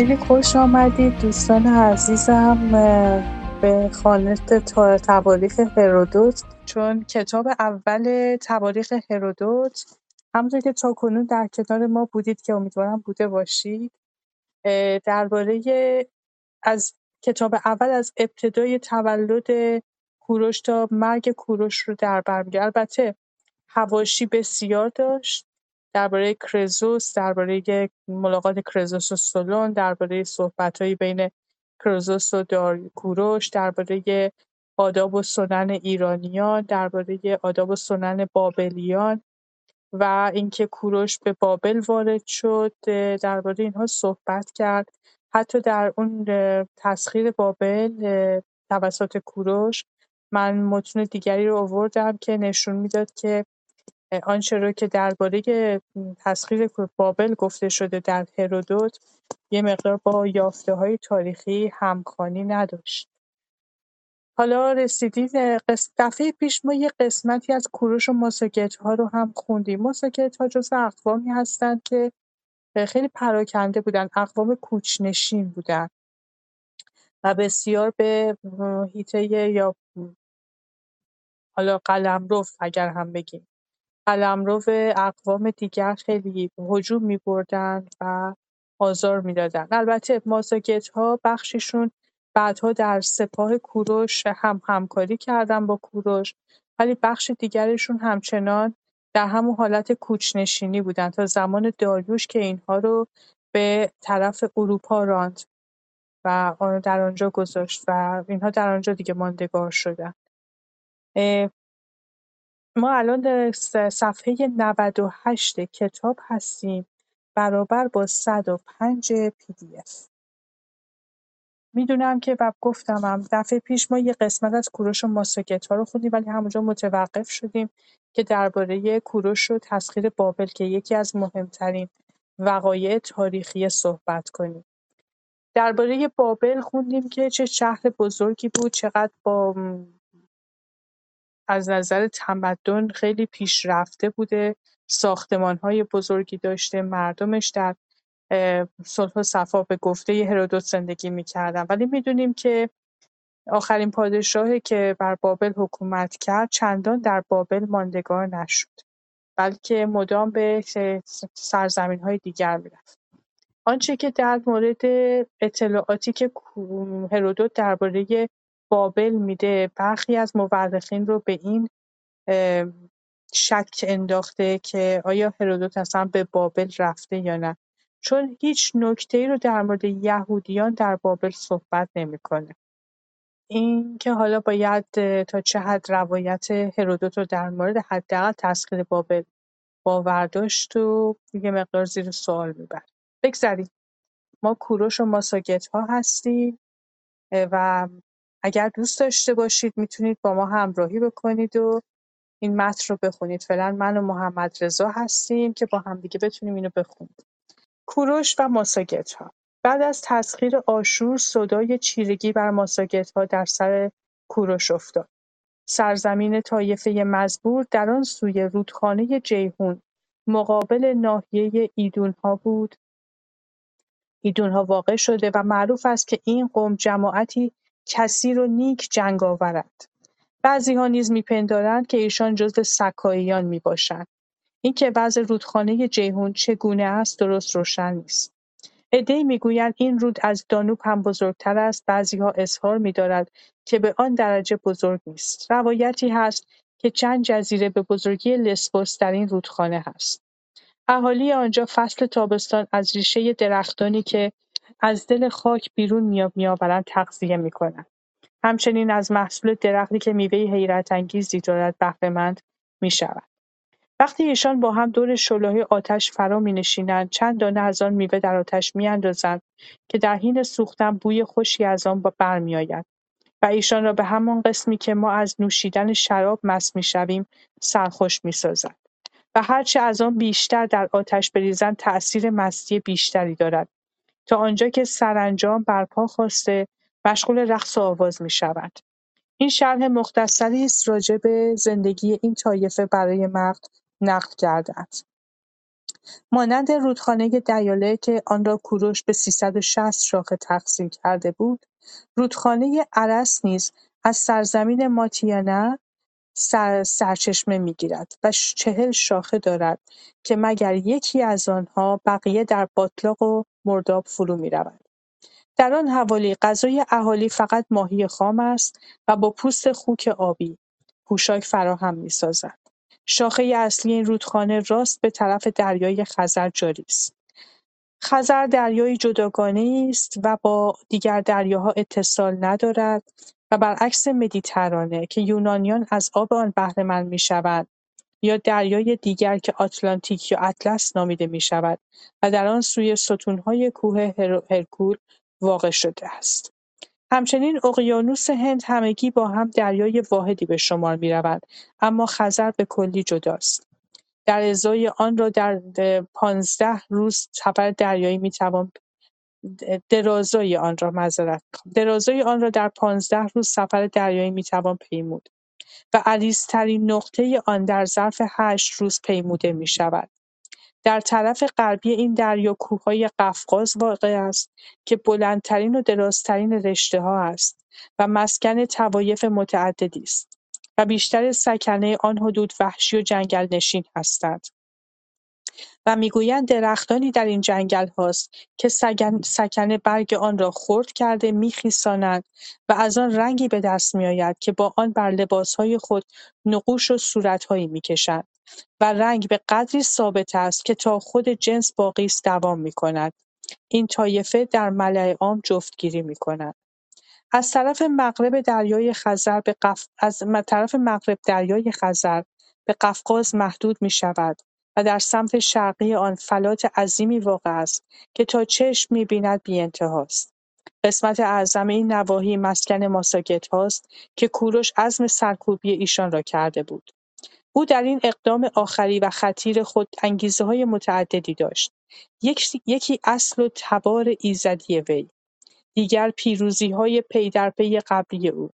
خیلی خوش آمدید. دوستان عزیزم به خانه تا تواریخ هرودوت. چون کتاب اول تواریخ هرودوت همونطور که تاکنون در کنار ما بودید که امیدوارم بوده باشید درباره از کتاب اول از ابتدای تولد کوروش تا مرگ کوروش رو در بر البته حواشی بسیار داشت. درباره کرزوس درباره ملاقات کرزوس و سولون درباره صحبت‌هایی بین کرزوس و کوروش درباره آداب و سنن ایرانیان درباره آداب و سنن بابلیان و اینکه کوروش به بابل وارد شد درباره اینها صحبت کرد. حتی در اون تسخیر بابل توسط کوروش من متون دیگری رو آوردم که نشون می‌داد که آنچه را که درباره تسخیر بابل گفته شده در هرودوت یه مقدار با یافته های تاریخی همخوانی نداشت. حالا رسیدیم دفعه پیش ما یه قسمتی از کوروش و ماساگت ها رو هم خوندیم. ماساگت ها جز اقوامی هستند که خیلی پراکنده بودن. اقوام کوچنشین بودن و بسیار به هیته یا حالا قلمرو اگر هم بگیم قلمرو اقوام دیگر خیلی هجوم می‌بردند و آزار می‌دادند. البته ها بخششون بعدها در سپاه کوروش هم همکاری کردن با کوروش ولی بخش دیگرشون همچنان در همون حالت کوچ‌نشینی بودن تا زمان داریوش که اینها رو به طرف اروپا راند و در آنجا گذاشت و اینها در آنجا دیگه ماندگار شدن. ما الان در صفحه 98 کتاب هستیم برابر با 105 اف می‌دونم که و گفتمم دفعه پیش ما یه قسمت از کوروش و ها رو خوندیم ولی همونجا متوقف شدیم که درباره کوروش و تسخیر بابل که یکی از مهمترین وقایع تاریخی صحبت کنیم. درباره بابل خوندیم که چه شهر بزرگی بود چقدر با از نظر تمدن خیلی پیشرفته بوده، ساختمان‌های بزرگی داشته، مردمش در صلح و صفا به گفته هرودوت زندگی می‌کردن. ولی می‌دونیم که آخرین پادشاهی که بر بابل حکومت کرد چندان در بابل ماندگار نشد. بلکه مدام به سرزمین‌های دیگر می‌رفت. آنچه که در مورد اطلاعاتی که هرودوت درباره بابل میده. برخی از مورخین رو به این شک انداخته که آیا هرودوت اصلا به بابل رفته یا نه. چون هیچ ای رو در مورد یهودیان در بابل صحبت نمی‌کنه. این که حالا باید تا چه حد روایت هرودوت رو در مورد حداقل تسخیر بابل باور داشت و یه مقدار زیر سوال میبر بگذاریم. ما کوروش و ماساگت ها هستیم و اگر دوست داشته باشید می‌تونید با ما همراهی بکنید و این متن رو بخونید. فعلا من و محمد رضا هستیم که با همدیگه بتونیم اینو بخونیم. کوروش و ها بعد از تسخیر آشور صدای چیرگی بر ها در سر کوروش افتاد. سرزمین طایفه مزبور در آن سوی رودخانه جیهون مقابل ناحیه ایدونها بود. ایدونها واقع شده و معروف است که این قوم جماعتی کثیر و نیک جنگاورند بعضیها نیز میپندارند که ایشان جزو سکاییان می‌باشند. اینکه وضع رودخانه جیهون چگونه است درست روشن نیست. عدهای می‌گویند این رود از دانوب هم بزرگتر است بعضیها اظهار می‌دارد که به آن درجه بزرگ نیست. روایتی هست که چند جزیره به بزرگی لسبوس در این رودخانه هست. اهالی آنجا فصل تابستان از ریشه درختانی که از دل خاک بیرون میآورند تغذیه می‌کنند. همچنین از محصول درختی که حیرت انگیزی دارد بهرهمند می‌شوند وقتی ایشان با هم دور شعلههای آتش فرا نشینند چند دانه از آن میوه در آتش میاندازند که در حین سوختن بوی خوشی از آن برمیآید و ایشان را به همان قسمی که ما از نوشیدن شراب مست می‌شویم سرخوش می‌سازد. و هرچه از آن بیشتر در آتش بریزند تأثیر مستی بیشتری دارد. تا آنجا که سرانجام برپا خواسته مشغول رقص و آواز می‌شوند این شرح مختصری است راجع به زندگی این طایفه برای مقد نقل کردهاند. مانند رودخانه دیاله که آن را کوروش به ۳۶۰ شاخه تقسیم کرده بود، رودخانه ارس نیز از سرزمین ماتیانه سر سرچشمه می‌گیرد و چهل شاخه دارد که مگر یکی از آنها بقیه در باتلاق و مرداب فرو می‌رود. در آن حوالی غذای اهالی فقط ماهی خام است و با پوست خوک آبی پوشاک فراهم می‌سازد. شاخه اصلی این رودخانه راست به طرف دریای خزر جاری است. خزر دریایی جداگانه است و با دیگر دریاها اتصال ندارد و برعکس مدیترانه که یونانیان از آب آن بهره‌مند می‌شوند یا دریای دیگر که آتلانتیک یا اطلس نامیده می‌شود و در آن سوی ستون‌های کوه هرکول واقع شده است. همچنین اقیانوس هند همگی با هم دریای واحدی به شمار می‌روند اما خزر به کلی جداست. در ازای آن را در پانزده روز سفر دریایی می‌توان درازای آن را معذرت درازای آن را در پانزده روز سفر دریایی می‌توان پیمود و عریضترین نقطه آن در ظرف هشت روز پیموده می‌شود. در طرف غربی این دریا کوههای قفقاز واقع است که بلندترین و درازترین رشته‌ها است و مسکن طوایف متعددی است و بیشتر سکنه آن حدود وحشی و جنگل‌نشین هستند و می‌گویند درختانی در این جنگل‌هاست که سکنه برگ آن را خرد کرده میخیسانند و از آن رنگی به دست میآید که با آن بر لباسهای خود نقوش و صورتهایی می‌کشند و رنگ به قدری ثابت است که تا خود جنس باقی است دوام می‌کند. این طایفه در ملأ عام جفتگیری می‌کنند از طرف مغرب دریای خزر به قف... از طرف مغرب دریای خزر به قفقاز محدود می‌شود. و در سمت شرقی آن فلات عظیمی واقع است که تا چشم می‌بیند بی‌انتهاست. قسمت اعظم این نواحی مسکن ماساگت‌هاست که کوروش عزم سرکوبی ایشان را کرده بود. او در این اقدام آخری و خطیر خود انگیزه‌های متعددی داشت. یکی اصل و تبار ایزدی وی، دیگر پیروزی‌های پی‌درپی قبلی او.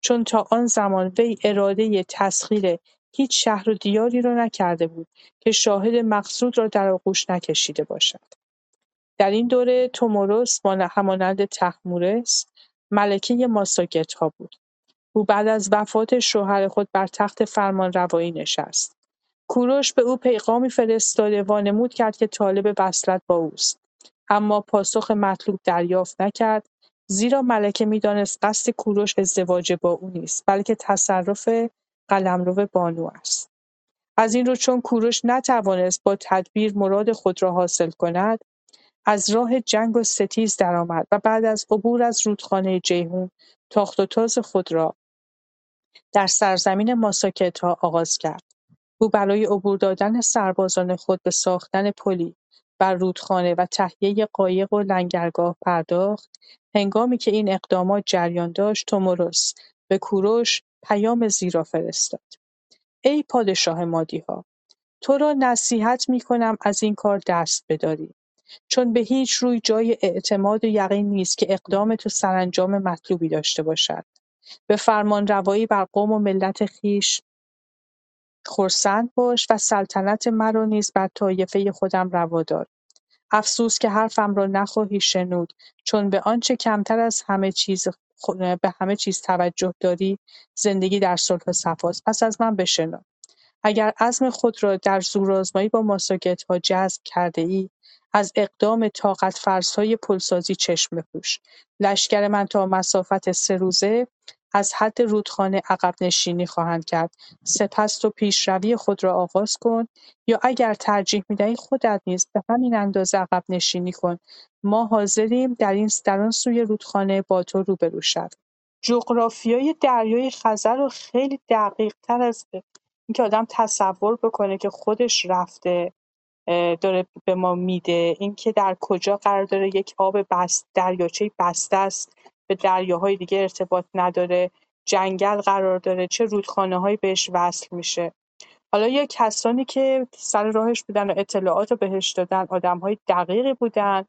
چون تا آن زمان وی اراده تسخیر هیچ شهر و دیاری را نکرده بود که شاهد مقصود را در آغوش نکشیده باشد. در این دوره توموروس همانند تحمورس ملکه ماساگت‌ها بود. او بعد از وفات شوهر خود بر تخت فرمانروایی نشست. کوروش به او پیغامی فرستاده وانمود کرد که طالب وصلت با اوست. اما پاسخ مطلوب دریافت نکرد زیرا ملکه می‌دانست قصد کوروش ازدواج با او نیست بلکه تصرف قلمرو بانو است. از این رو چون کوروش نتوانست با تدبیر مراد خود را حاصل کند از راه جنگ و ستیز درآمد و بعد از عبور از رودخانه جیهون تاخت و تاز خود را در سرزمین ماساکت‌ها آغاز کرد. او برای عبور دادن سربازان خود به ساختن پلی بر رودخانه و تهیه قایق و لنگرگاه پرداخت هنگامی که این اقدامات جریان داشت توموروس به کوروش پیام زیرا فرستاد. ای پادشاه مادیها تو را نصیحت می‌کنم از این کار دست بداری. چون به هیچ روی جای اعتماد و یقین نیست که اقدام تو سرانجام مطلوبی داشته باشد. به فرمان روایی بر قوم و ملت خیش خرسند باش و سلطنت مرا نیز بر طایفه خودم روا دار. افسوس که حرفم را نخواهی شنود. چون به آنچه کمتر از همه چیز به همه چیز توجه داری زندگی در صلح و صفاست. پس از من بشنو. اگر عزم خود را در زورآزمایی با ماساگت‌ها جذب ای از اقدام طاقت فرسای پلسازی چشم بپوش. لشکر من تا مسافت سه روزه از حد رودخانه نشینی خواهند کرد. سپس تو پیشروی خود را آغاز کن یا اگر ترجیح می‌دهی خودت نیز به همین اندازه نشینی کن. ما حاضریم در این در سوی رودخانه با تو روبرو شویم. جغرافیای دریای خزر رو خیلی دقیق‌تر از اینکه آدم تصور بکنه که خودش رفته داره به ما میده. اینکه در کجا قرار داره یک آب بست دریاچه بسته است. به دریاهای دیگه ارتباط نداره جنگل قرار داره چه رودخانه‌هایی بهش وصل میشه حالا یا کسانی که سر راهش بودن و اطلاعات رو بهش دادن آدم‌های دقیقی بودن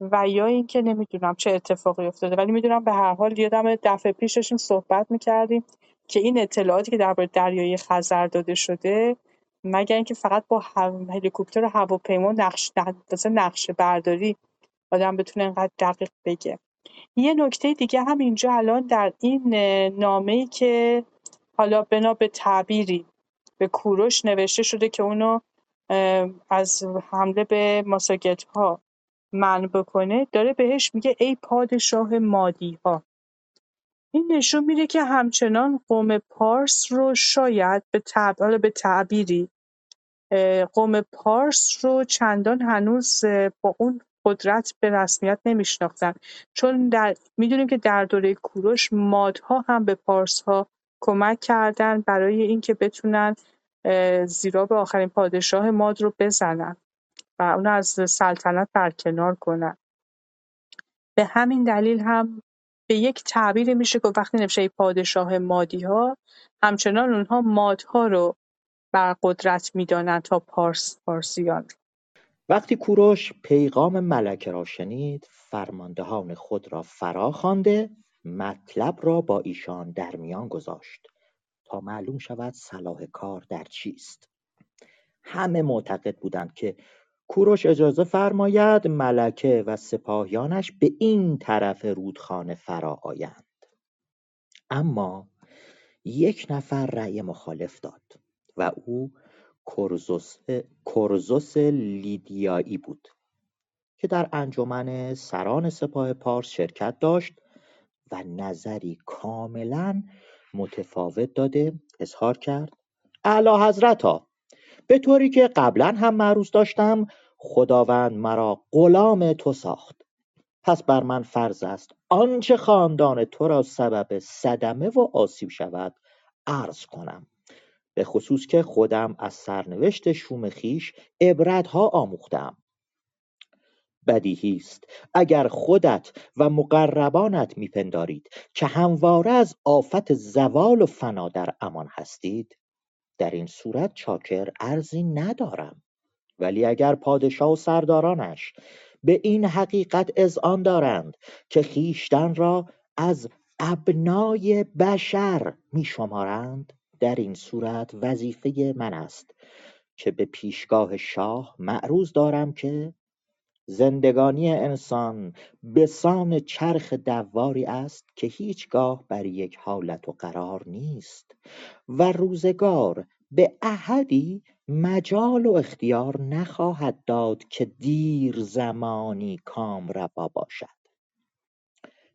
و یا اینکه نمی‌دونم چه اتفاقی افتاده ولی می‌دونم به هر حال یادم دفعه پیش صحبت می‌کردیم که این اطلاعاتی که درباره دریای خزر داده شده مگر اینکه فقط با. هلیکوپتر و هواپیما نقش نقشه برداری آدم بتونه اینقدر دقیق بگه یه نکته دیگه هم اینجا الان در این نامه‌ای که حالا بنا به تعبیری به کوروش نوشته شده که اونو از حمله به ماساگت‌ها منع بکنه داره بهش میگه ای پادشاه مادی‌ها. این نشون میده که همچنان قوم پارس رو شاید به تعبیر به تعبیری قوم پارس رو چندان هنوز با اون قدرت به رسمیت نمیشناختن. چون در می‌دونیم که در دوره کوروش مادها هم به پارس‌ها کمک کردن برای اینکه بتونن زیرا به آخرین پادشاه ماد رو بزنن و اون از سلطنت برکنار کنن. به همین دلیل هم به یک تعبیری میشه که وقتی نوشته پادشاه مادی‌ها همچنان اونها مادها رو بر قدرت می‌دانند تا پارس پارسیان. وقتی کوروش پیغام ملکه را شنید فرماندهان خود را فراخوانده مطلب را با ایشان در میان گذاشت تا معلوم شود صلاح کار در چیست. همه معتقد بودند که کوروش اجازه فرماید ملکه و سپاهیانش به این طرف رودخانه فرا آیند. اما یک نفر رأی مخالف داد و او کرزوس لیدیایی بود که در انجمن سران سپاه پارس شرکت داشت و نظری کاملا متفاوت داده اظهار کرد. اعلی حضرتا به طوری که قبلا هم معروض داشتم خداوند مرا غلام تو ساخت. پس بر من فرض است آنچه خاندان تو را سبب صدمه و آسیب شود عرض کنم. به خصوص که خودم از سرنوشت شوم خویش عبرتها آموختم. بدیهی است اگر خودت و مقربانت میپندارید که همواره از آفت زوال و فنا در امان هستید در این صورت چاکر ارزی ندارم. ولی اگر پادشاه و سردارانش به این حقیقت اذعان دارند که خویشتن را از ابنای بشر میشمارند در این صورت وظیفه من است که به پیشگاه شاه معروض دارم که زندگانی انسان به سان چرخ دواری است که هیچگاه بر یک حالت و قرار نیست و روزگار به احدی مجال و اختیار نخواهد داد که دیر زمانی کامروا باشد.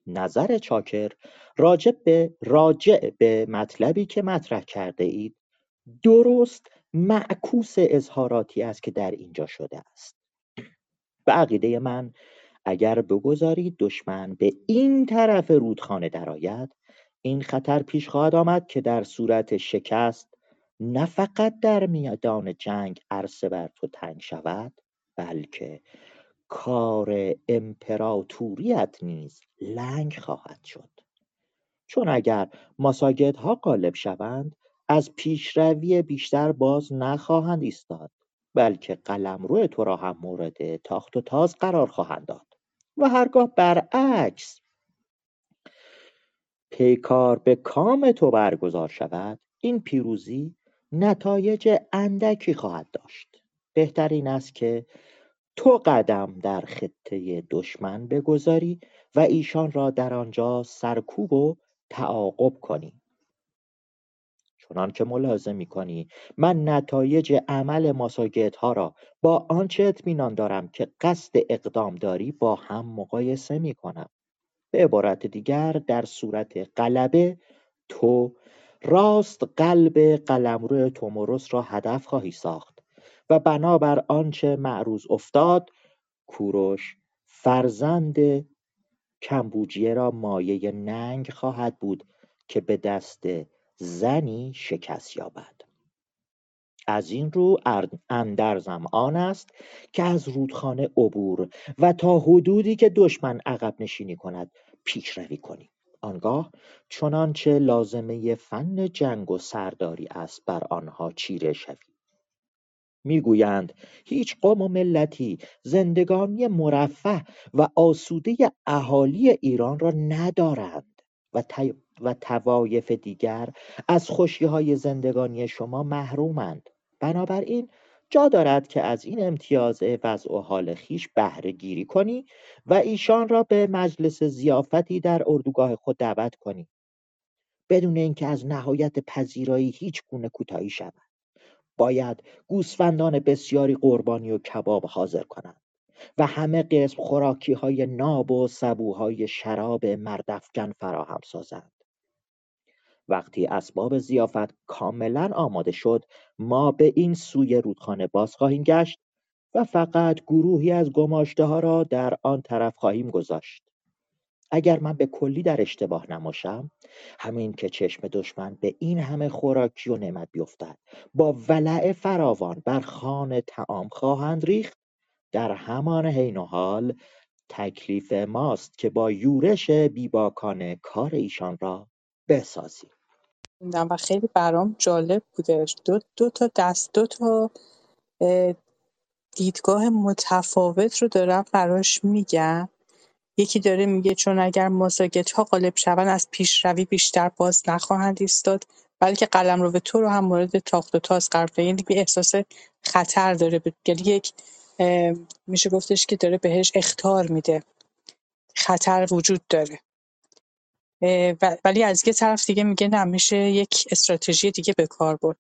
نظر چاکر راجع به راجع به مطلبی که مطرح کرده اید درست معکوس اظهاراتی است که در اینجا شده است. به عقیده من اگر بگذارید دشمن به این طرف رودخانه درآید این خطر پیش خواهد آمد که در صورت شکست نه فقط در میدان جنگ عرصه بر تو تنگ شود بلکه کار امپراتوریت نیز لنگ خواهد شد. چون اگر ها غالب شوند از پیشروی بیشتر باز نخواهند ایستاد بلکه قلمرو تو را هم مورد تاخت و تاز قرار خواهند داد و هرگاه برعکس پیکار به کام تو برگزار شود این پیروزی نتایج اندکی خواهد داشت. بهترین است که تو قدم در خطه دشمن بگذاری و ایشان را در آنجا سرکوب و تعاقب کنی. چنان که ملاحظه می‌کنی. من نتایج عمل ها را با آنچه اطمینان دارم که قصد اقدام داری با هم مقایسه می‌کنم. به عبارت دیگر در صورت غلبه تو راست قلب قلمرو تومورس را هدف خواهی ساخت. و بنابر آنچه معروض افتاد کوروش فرزند کمبوجیه را مایه ننگ خواهد بود که به دست زنی شکست یابد. از این رو اندرزم آن است که از رودخانه عبور و تا حدودی که دشمن عقب نشینی کند پیشروی کنیم آنگاه چنانچه لازمه فن جنگ و سرداری است بر آنها چیره شویم می‌گویند هیچ قوم و ملتی زندگانی مرفه و آسوده اهالی ایران را ندارند و, و توایف دیگر از خوشیهای زندگانی شما محرومند. بنابراین جا دارد که از این امتیاز وضع و حال خویش گیری کنی و ایشان را به مجلس ضیافتی در اردوگاه خود دعوت کنی. بدون اینکه از نهایت پذیرایی هیچ گونه کوتاهی شود. باید گوسفندان بسیاری قربانی و کباب حاضر کنند و همه قسم خوراکی های ناب و سبوهای شراب مردفکن فراهم سازند. وقتی اسباب زیافت کاملا آماده شد ما به این سوی رودخانه باز خواهیم گشت و فقط گروهی از گماشته ها را در آن طرف خواهیم گذاشت. اگر من به کلی در اشتباه نماشم همین که چشم دشمن به این همه خوراکی و نعمت بیفتد با ولع فراوان بر خانه تعام خواهند ریخت در همان حین و حال تکلیف ماست که با یورش بیباکانه کار ایشان را بسازیم. و خیلی برام جالب بودش دو, دو تا دست دو تا دیدگاه متفاوت رو دارم براش میگم. یکی داره میگه چون اگر ها غالب شوند از پیشروی بیشتر باز نخواهند ایستاد بلکه قلمرو تو رو هم مورد تاخت و تاز قرار یعنی یه احساس خطر داره. یعنی یک میشه گفتش که داره بهش اختار میده. خطر وجود داره. ولی از یه طرف دیگه میگه نه میشه یک استراتژی دیگه به کار برد.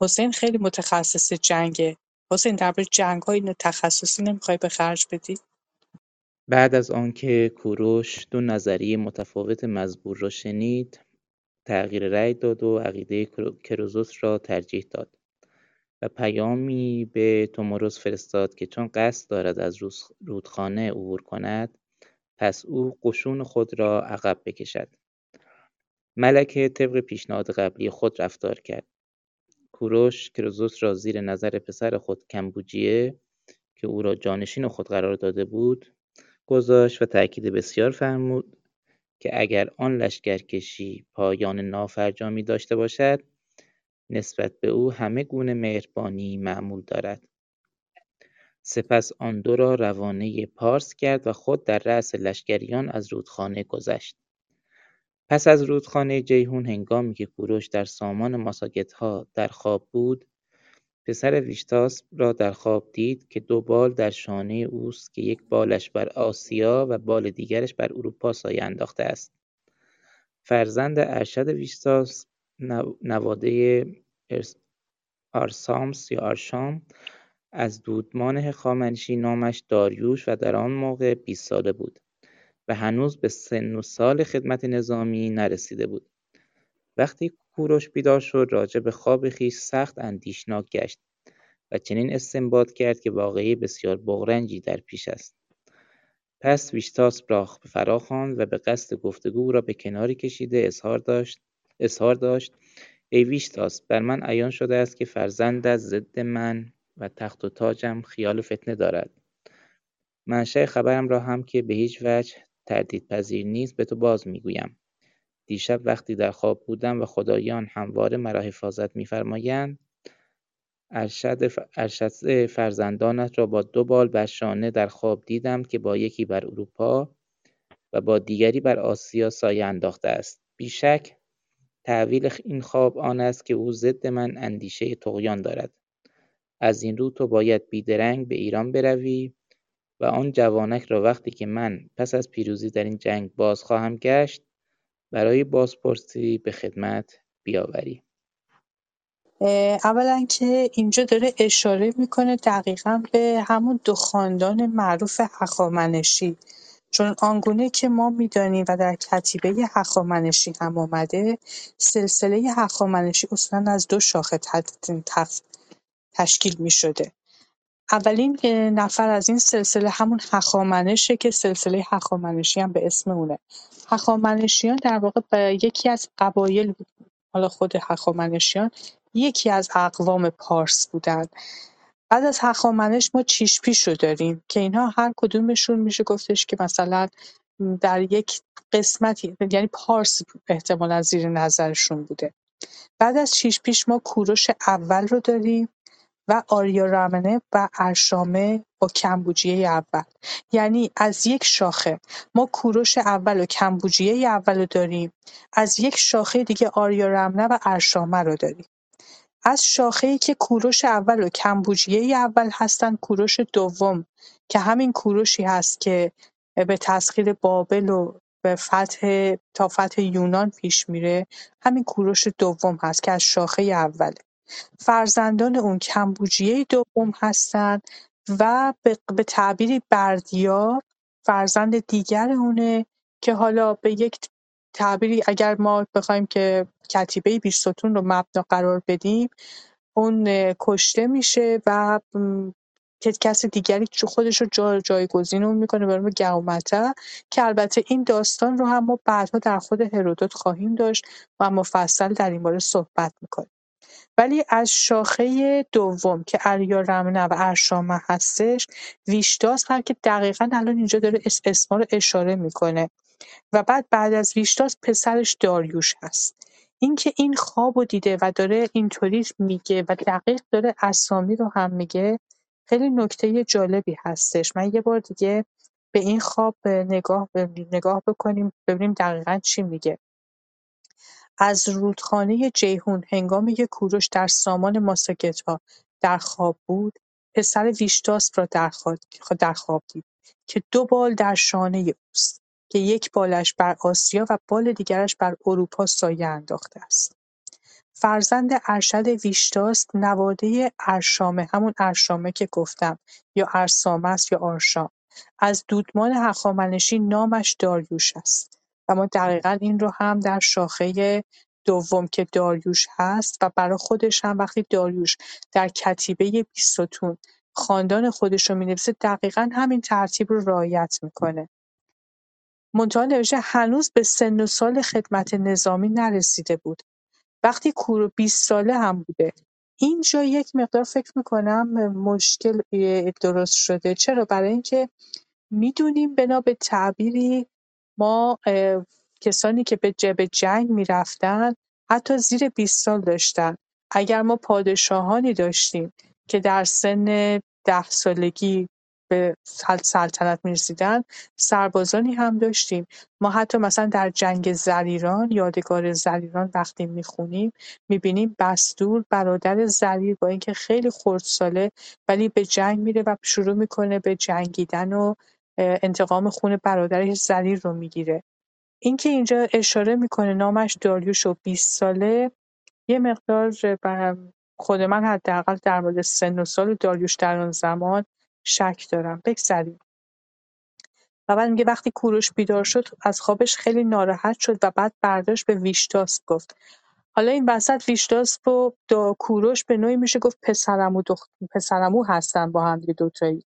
حسین خیلی متخصص جنگه. حسین درباره جنگ های تخصصی نمی‌خوای به خرج بدی؟ بعد از آنکه کوروش دو نظریه متفاوت مزبور را شنید تغییر رأی داد و عقیده کروزوس را ترجیح داد و پیامی به توموروس فرستاد که چون قصد دارد از رودخانه عبور کند پس او قشون خود را عقب بکشد. ملکه طبق پیشنهاد قبلی خود رفتار کرد. کوروش کروزوس را زیر نظر پسر خود کمبوجیه که او را جانشین خود قرار داده بود گذاشت و تأکید بسیار فرمود که اگر آن لشکرکشی پایان نافرجامی داشته باشد نسبت به او همه گونه مهربانی معمول دارد. سپس آن دو را روانه پارس کرد و خود در رأس لشکریان از رودخانه گذشت. پس از رودخانه جیهون هنگامی که کوروش در سامان ها در خواب بود پسر ویشتاس را در خواب دید که دو بال در شانه اوست که یک بالش بر آسیا و بال دیگرش بر اروپا سایه انداخته است. فرزند ارشد ویشتاس نواده آرسامس یا آرشام از دودمان هخامنشی نامش داریوش و در آن موقع 20 ساله بود و هنوز به سن و سال خدمت نظامی نرسیده بود. وقتی کوروش بیدار شد راجع به خواب خویش سخت اندیشناک گشت و چنین استنباط کرد که واقعی بسیار بغرنجی در پیش است. پس ویشتاس را فرا خواند و به قصد گفتگو را به کناری کشیده اظهار داشت اظهار داشت ای ویشتاس بر من عیان شده است که فرزندت ضد من و تخت و تاجم خیال فتنه دارد. منشأ خبرم را هم که به هیچ وجه تردیدپذیر نیست به تو باز می‌گویم. دیشب وقتی در خواب بودم و خدایان همواره مرا حفاظت میفرمایند ارشد فرزندانت را با دو بال بر شانه در خواب دیدم که با یکی بر اروپا و با دیگری بر آسیا سایه انداخته است. بیشک تعویل این خواب آن است که او ضد من اندیشه طغیان دارد. از این رو تو باید بیدرنگ به ایران بروی و آن جوانک را وقتی که من پس از پیروزی در این جنگ باز خواهم گشت برای بازپرسی به خدمت بیاوری. اولا که اینجا داره اشاره می‌کنه دقیقا به همون دو خاندان معروف هخامنشی. چون آنگونه که ما می‌دانیم و در کتیبه هخامنشی هم آمده سلسله هخامنشی اصولا از دو شاخه تشکیل می شده اولین نفر از این سلسله همون هخامنشه که سلسله هخامنشی هم به اسم اونه. هخامنشیان در واقع یکی از قبایل حالا خود هخامنشیان یکی از اقوام پارس بودند بعد از هخامنش ما چیشپیش رو داریم که اینها هر کدومشون میشه گفتش که مثلا در یک قسمتی یعنی پارس احتمالا زیر نظرشون بوده. بعد از چیشپیش ما کوروش اول رو داریم. و آریارامنه و ارشامه با کمبوجیه اول. یعنی از یک شاخه. ما کوروش اول و کمبوجیه اول رو داریم. از یک شاخه دیگه آریارامنه و ارشامه رو داریم. از شاخه‌ای که کوروش اول و کمبوجیه اول هستن کوروش دوم که همین کوروشی هست که به تسخیر بابل و به فتح تا فتح یونان پیش میره همین کوروش دوم هست که از شاخه اوله. فرزندان اون کمبوجیه دوم هستند و به به تعبیری بردیا فرزند دیگر اونه که حالا به یک تعبیری اگر ما بخوایم که کتیبه بیستون رو مبنا قرار بدیم اون کشته میشه و کس دیگری خودش رو جا جایگزین اون می‌کنه به نام گومته که البته این داستان رو هم ما بعدها در خود هرودوت خواهیم داشت و مفصل در این باره صحبت می‌کنیم. ولی از شاخه دوم که اریارمنه و ارشامه هستش ویشتاس هم که دقیقا الان اینجا داره اس- اسما رو اشاره می‌کنه. و بعد بعد از ویشتاس پسرش داریوش هست. اینکه این خوابو دیده و داره اینطوری میگه و دقیق داره اسامی رو هم میگه خیلی نکته جالبی هستش. من یه بار دیگه به این خواب نگاه نگاه بکنیم ببینیم دقیقا چی میگه. از رودخانه جیحون هنگامی که کوروش در سامان ماساگتا در خواب بود، پسر ویشتاس را در خواب دید که دو بال در شانه اوست که یک بالش بر آسیا و بال دیگرش بر اروپا سایه انداخته است. فرزند ارشد ویشتاس نواده ارشامه همون ارشامه که گفتم یا ارسامه یا آرشام از دودمان هخامنشی نامش داریوش است و ما دقیقا این رو هم در شاخه دوم که داریوش هست و برای خودش هم وقتی داریوش در کتیبه بیستون خاندان خودش رو می‌نویسه دقیقا همین ترتیب رو رعایت می‌کنه. منتها نوشته هنوز به سن و سال خدمت نظامی نرسیده بود. وقتی کورو 20 ساله هم بوده. اینجا یک مقدار فکر می‌کنم مشکل درست شده. چرا؟ برای اینکه می‌دونیم بنا به تعبیری ما کسانی که به جبه جنگ می‌رفتن حتی زیر 20 سال داشتن. اگر ما پادشاهانی داشتیم که در سن ده سالگی به سل- سلطنت می‌رسیدن سربازانی هم داشتیم. ما حتی مثلا در جنگ زریران یادگار زریران وقتی می‌خونیم می‌بینیم بستور برادر زریر با اینکه خیلی خردساله ولی به جنگ میره و شروع می‌کنه به جنگیدن و انتقام خون برادرش ضریر رو می‌گیره. اینکه اینجا اشاره می‌کنه نامش داریوش و 20 ساله یه مقدار خود من حداقل در مورد سن و سال داریوش در آن زمان شک دارم. بگذریم. و بعد میگه وقتی کوروش بیدار شد از خوابش خیلی ناراحت شد و بعد برداشت به ویشتاس گفت. حالا این وسط ویشتاس و دا کوروش به نوعی میشه گفت پسرمو دخت پسرمو هستن با هم دیگه دوتایی.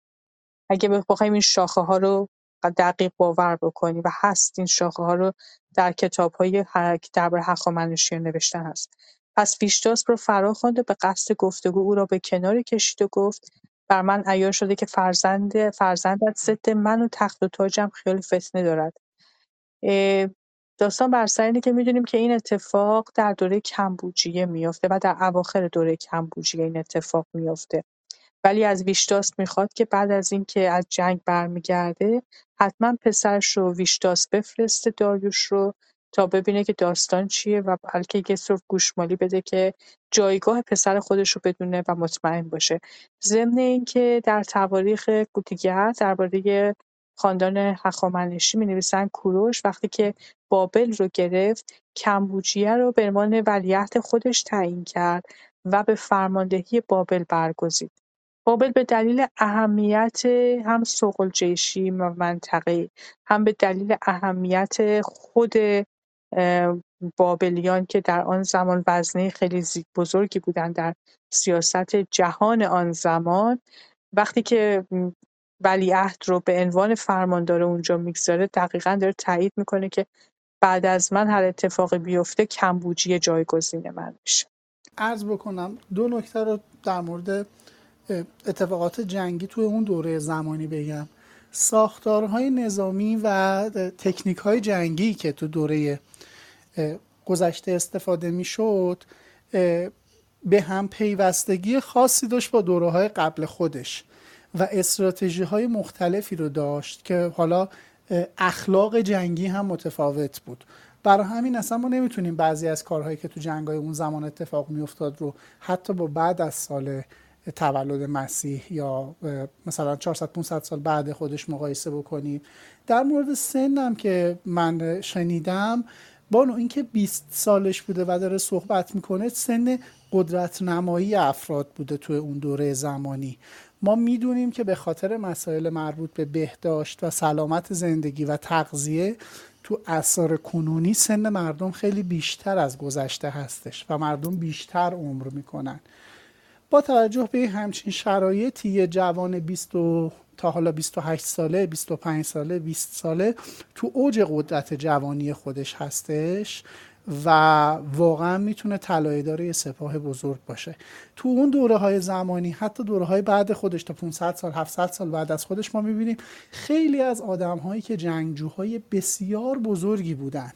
اگه بخوایم این شاخه‌ها رو دقیق باور بکنیم و هست این شاخه‌ها رو در کتاب‌های که درباره هخامنشیان نوشته هست. پس فیشتاس رو فراخواند و به قصد گفتگو او را به کناری کشید و گفت بر من عیان شده که فرزند فرزندت ضد من و تخت و تاجم خیال فتنه دارد. داستان بر سر اینه که می‌دونیم که این اتفاق در دوره کمبوجیه میفته و در اواخر دوره کمبوجیه این اتفاق میفته ولی از ویشتاس می‌خواد که بعد از اینکه از جنگ برمیگرده حتما پسرش رو ویشتاس بفرسته داریوش رو تا ببینه که داستان چیه و بلکه یه سر گوشمالی بده که جایگاه پسر خودش رو بدونه و مطمئن باشه ضمن اینکه در تواریخ دیگر درباره خاندان هخامنشی می نویسن کوروش وقتی که بابل رو گرفت کمبوجیه رو به عنوان ولیعهد خودش تعیین کرد و به فرماندهی بابل برگزید. بابل به دلیل اهمیت هم ثقل‌جیشی و منطقه‌ای هم به دلیل اهمیت خود بابلیان که در آن زمان وزنه خیلی بزرگی بودند در سیاست جهان آن زمان. وقتی که ولیعهد رو به عنوان فرماندار اونجا می‌گذاره دقیقا داره تایید می‌کنه که بعد از من هر اتفاقی بیفته کمبوجیه جایگزین من میشه. عرض بکنم دو نکته رو در مورد اتفاقات جنگی توی اون دوره زمانی بگم. ساختارهای نظامی و تکنیک های جنگی که تو دوره گذشته استفاده می‌شد به هم پیوستگی خاصی داشت با دوره های قبل خودش و استراتژی های مختلفی رو داشت که حالا اخلاق جنگی هم متفاوت بود. برای همین اصلا ما نمی‌تونیم بعضی از کارهایی که تو جنگای اون زمان اتفاق میافتاد رو حتی با بعد از سال تولد مسیح یا مثلا 400 500 سال بعد خودش مقایسه بکنیم در مورد سنم که من شنیدم با اینکه 20 سالش بوده و داره صحبت می‌کنه سن قدرت نمایی افراد بوده توی اون دوره زمانی. ما می‌دونیم که به خاطر مسائل مربوط به بهداشت و سلامت زندگی و تغذیه تو اثار کنونی سن مردم خیلی بیشتر از گذشته هستش و مردم بیشتر عمر می‌کنن. با توجه به همچین شرایطی یه جوان 20 تا حالا 28 ساله 25 ساله 20 ساله تو اوج قدرت جوانی خودش هستش. و واقعا می‌تونه طلایه‌دار یه سپاه بزرگ باشه. تو اون دوره های زمانی حتی دوره های بعد خودش تا 500 سال 700 سال بعد از خودش ما می‌بینیم خیلی از آدم هایی که جنگجوهای بسیار بزرگی بودن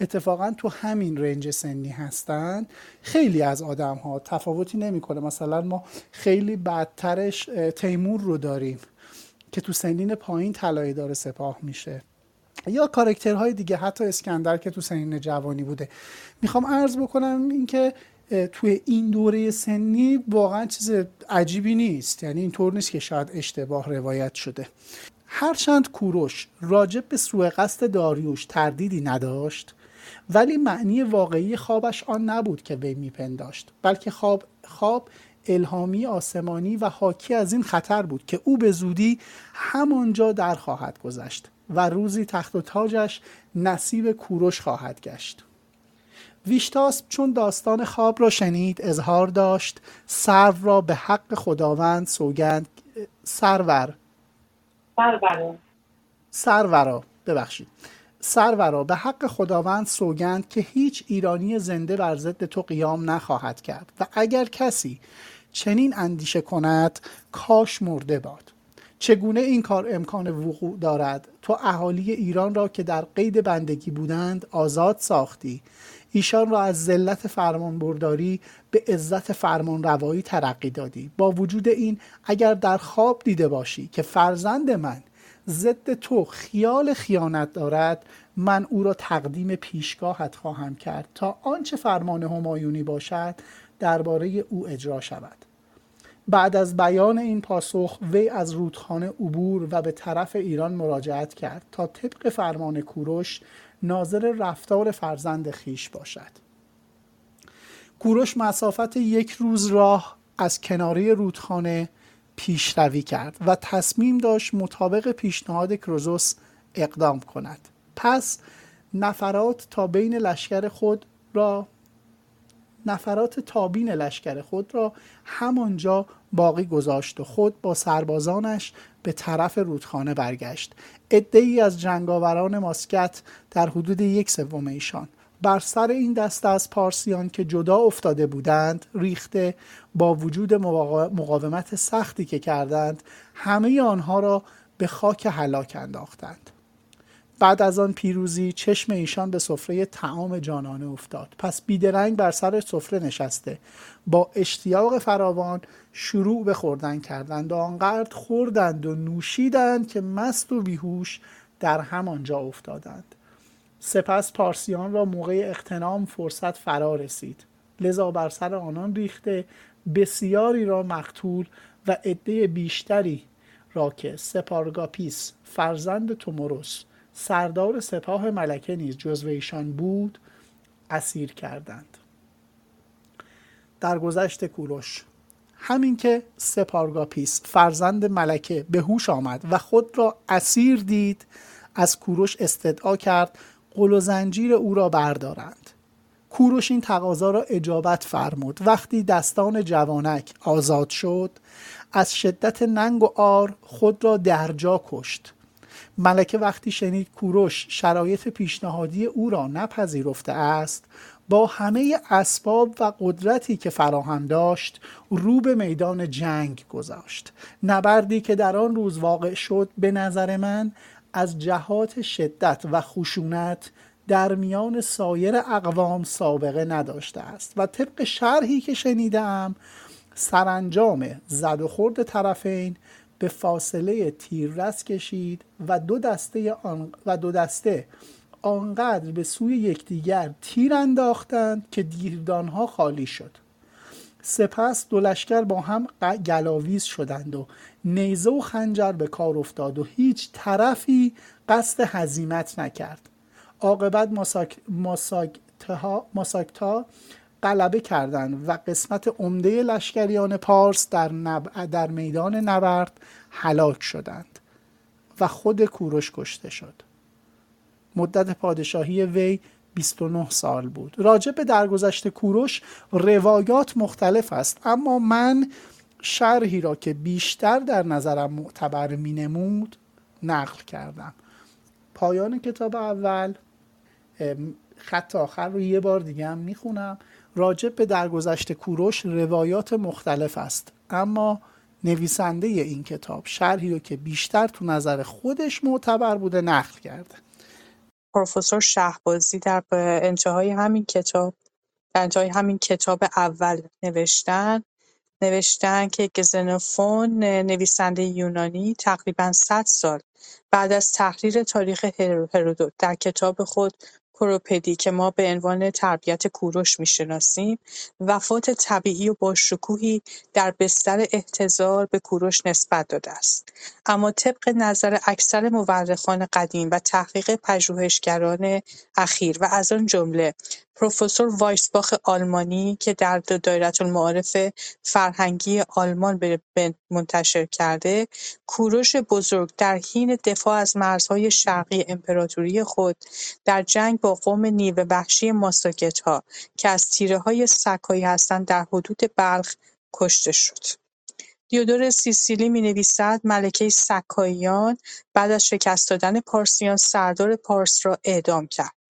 اتفاقا تو همین رنج سنی هستن خیلی از آدم ها تفاوتی نمی‌کنه. مثلا ما خیلی بدترش تیمور رو داریم که تو سنین پایین طلایه‌دار سپاه میشه. یا کارکترهای دیگه حتی اسکندر که تو سنین جوانی بوده. می‌خوام عرض بکنم اینکه توی این دوره سنی واقعا چیز عجیبی نیست. یعنی اینطور نیست که شاید اشتباه روایت شده. هرچند کوروش راجب به سوء قصد داریوش تردیدی نداشت ولی معنی واقعی خوابش آن نبود که وی میپنداشت بلکه خواب خواب الهامی آسمانی و حاکی از این خطر بود که او به زودی همانجا در خواهد گذشت. و روزی تخت و تاجش نصیب کوروش خواهد گشت. ویشتاس چون داستان خواب را شنید اظهار داشت سرو را به حق خداوند سوگند سرور. سرورا سرورا ببخشید. سرورا به حق خداوند سوگند که هیچ ایرانی زنده بر ضد تو قیام نخواهد کرد. و اگر کسی چنین اندیشه کند کاش مرده باد. چگونه این کار امکان وقوع دارد؟ تو اهالی ایران را که در قید بندگی بودند آزاد ساختی. ایشان را از ذلت فرمان برداری به عزت فرمان روایی ترقی دادی. با وجود این اگر در خواب دیده باشی که فرزند من ضد تو خیال خیانت دارد من او را تقدیم پیشگاهت خواهم کرد تا آنچه فرمان همایونی باشد درباره او اجرا شود. بعد از بیان این پاسخ وی از رودخانه عبور و به طرف ایران مراجعت کرد تا طبق فرمان کوروش ناظر رفتار فرزند خیش باشد. کوروش مسافت یک روز راه از کناری رودخانه پیشروی کرد و تصمیم داشت مطابق پیشنهاد کروزوس اقدام کند. پس نفرات تا بین لشکر خود را نفرات تابین لشکر خود را همانجا باقی گذاشت و خود با سربازانش به طرف رودخانه برگشت. ای از جنگاوران ماسکت در حدود یک سوم ایشان. بر سر این دسته از پارسیان که جدا افتاده بودند ریخته با وجود مقاومت سختی که کردند همه آنها را به خاک هلاک انداختند. بعد از آن پیروزی چشم ایشان به سفره تعام جانانه افتاد. پس بیدرنگ بر سر سفره نشسته. با اشتیاق فراوان شروع به خوردن کردند و آنقدر خوردند و نوشیدند که مست و بیهوش در همانجا افتادند. سپس پارسیان را موقع اغتنام فرصت فرا رسید. لذا بر سر آنان ریخته بسیاری را مقتول و عده بیشتری را که سپارگاپیس فرزند توموروس سردار سپاه ملکه نیز جزو ایشان بود اسیر کردند. در گذشت کوروش همین که سپارگاپیس فرزند ملکه به هوش آمد و خود را اسیر دید از کوروش استدعا کرد قل و زنجیر او را بردارند. کوروش این تقاضا را اجابت فرمود. وقتی دستان جوانک آزاد شد از شدت ننگ و آر خود را درجا کشت. ملکه وقتی شنید کوروش شرایط پیشنهادی او را نپذیرفته است با همه اسباب و قدرتی که فراهم داشت رو به میدان جنگ گذاشت. نبردی که در آن روز واقع شد به نظر من از جهات شدت و خشونت در میان سایر اقوام سابقه نداشته است و طبق شرحی که شنیدم سرانجام زد و خورد طرفین به فاصله تیررس کشید و دو دسته آن و دو دسته آنقدر به سوی یکدیگر تیر انداختند که دیردانها خالی شد. سپس دو لشکر با هم گلاویز شدند و نیزه و خنجر به کار افتاد و هیچ طرفی قصد هزیمت نکرد. عاقبت ماساکتا غلبه کردند و قسمت عمده لشکریان پارس در, نب... در میدان نبرد هلاک شدند و خود کوروش کشته شد. مدت پادشاهی وی 29 سال بود. راجع به درگذشت کوروش روایات مختلف است اما من شرحی را که بیشتر در نظرم معتبر می نمود نقل کردم. پایان کتاب اول خط آخر رو یه بار دیگه هم می‌خونم. راجع به درگذشت کوروش روایات مختلف است. اما نویسنده این کتاب شرحی رو که بیشتر تو نظر خودش معتبر بوده نقل کرده. پروفسور شهبازی در انتهای همین کتاب در انتهای همین کتاب اول نوشتن. نوشتن که گزنوفون نویسنده یونانی تقریبا 100 سال بعد از تحریر تاریخ هرودوت در کتاب خود کوروپدی که ما به عنوان تربیت کوروش می‌شناسیم وفات طبیعی و باشکوهی در بستر احتضار به کوروش نسبت داده است. اما طبق نظر اکثر مورخان قدیم و تحقیق پژوهشگران اخیر و از آن جمله پروفسور وایسباخ آلمانی که در المعارف فرهنگی آلمان منتشر کرده کوروش بزرگ در حین دفاع از مرزهای شرقی امپراتوری خود در جنگ با قوم نیوه وحشی ماساگت‌ها که از تیره‌های سکایی هستند در حدود بلخ کشته شد. دیودور سیسیلی می‌نویسد ملکه سکاییان بعد از شکست دادن پارسیان سردار پارس را اعدام کرد.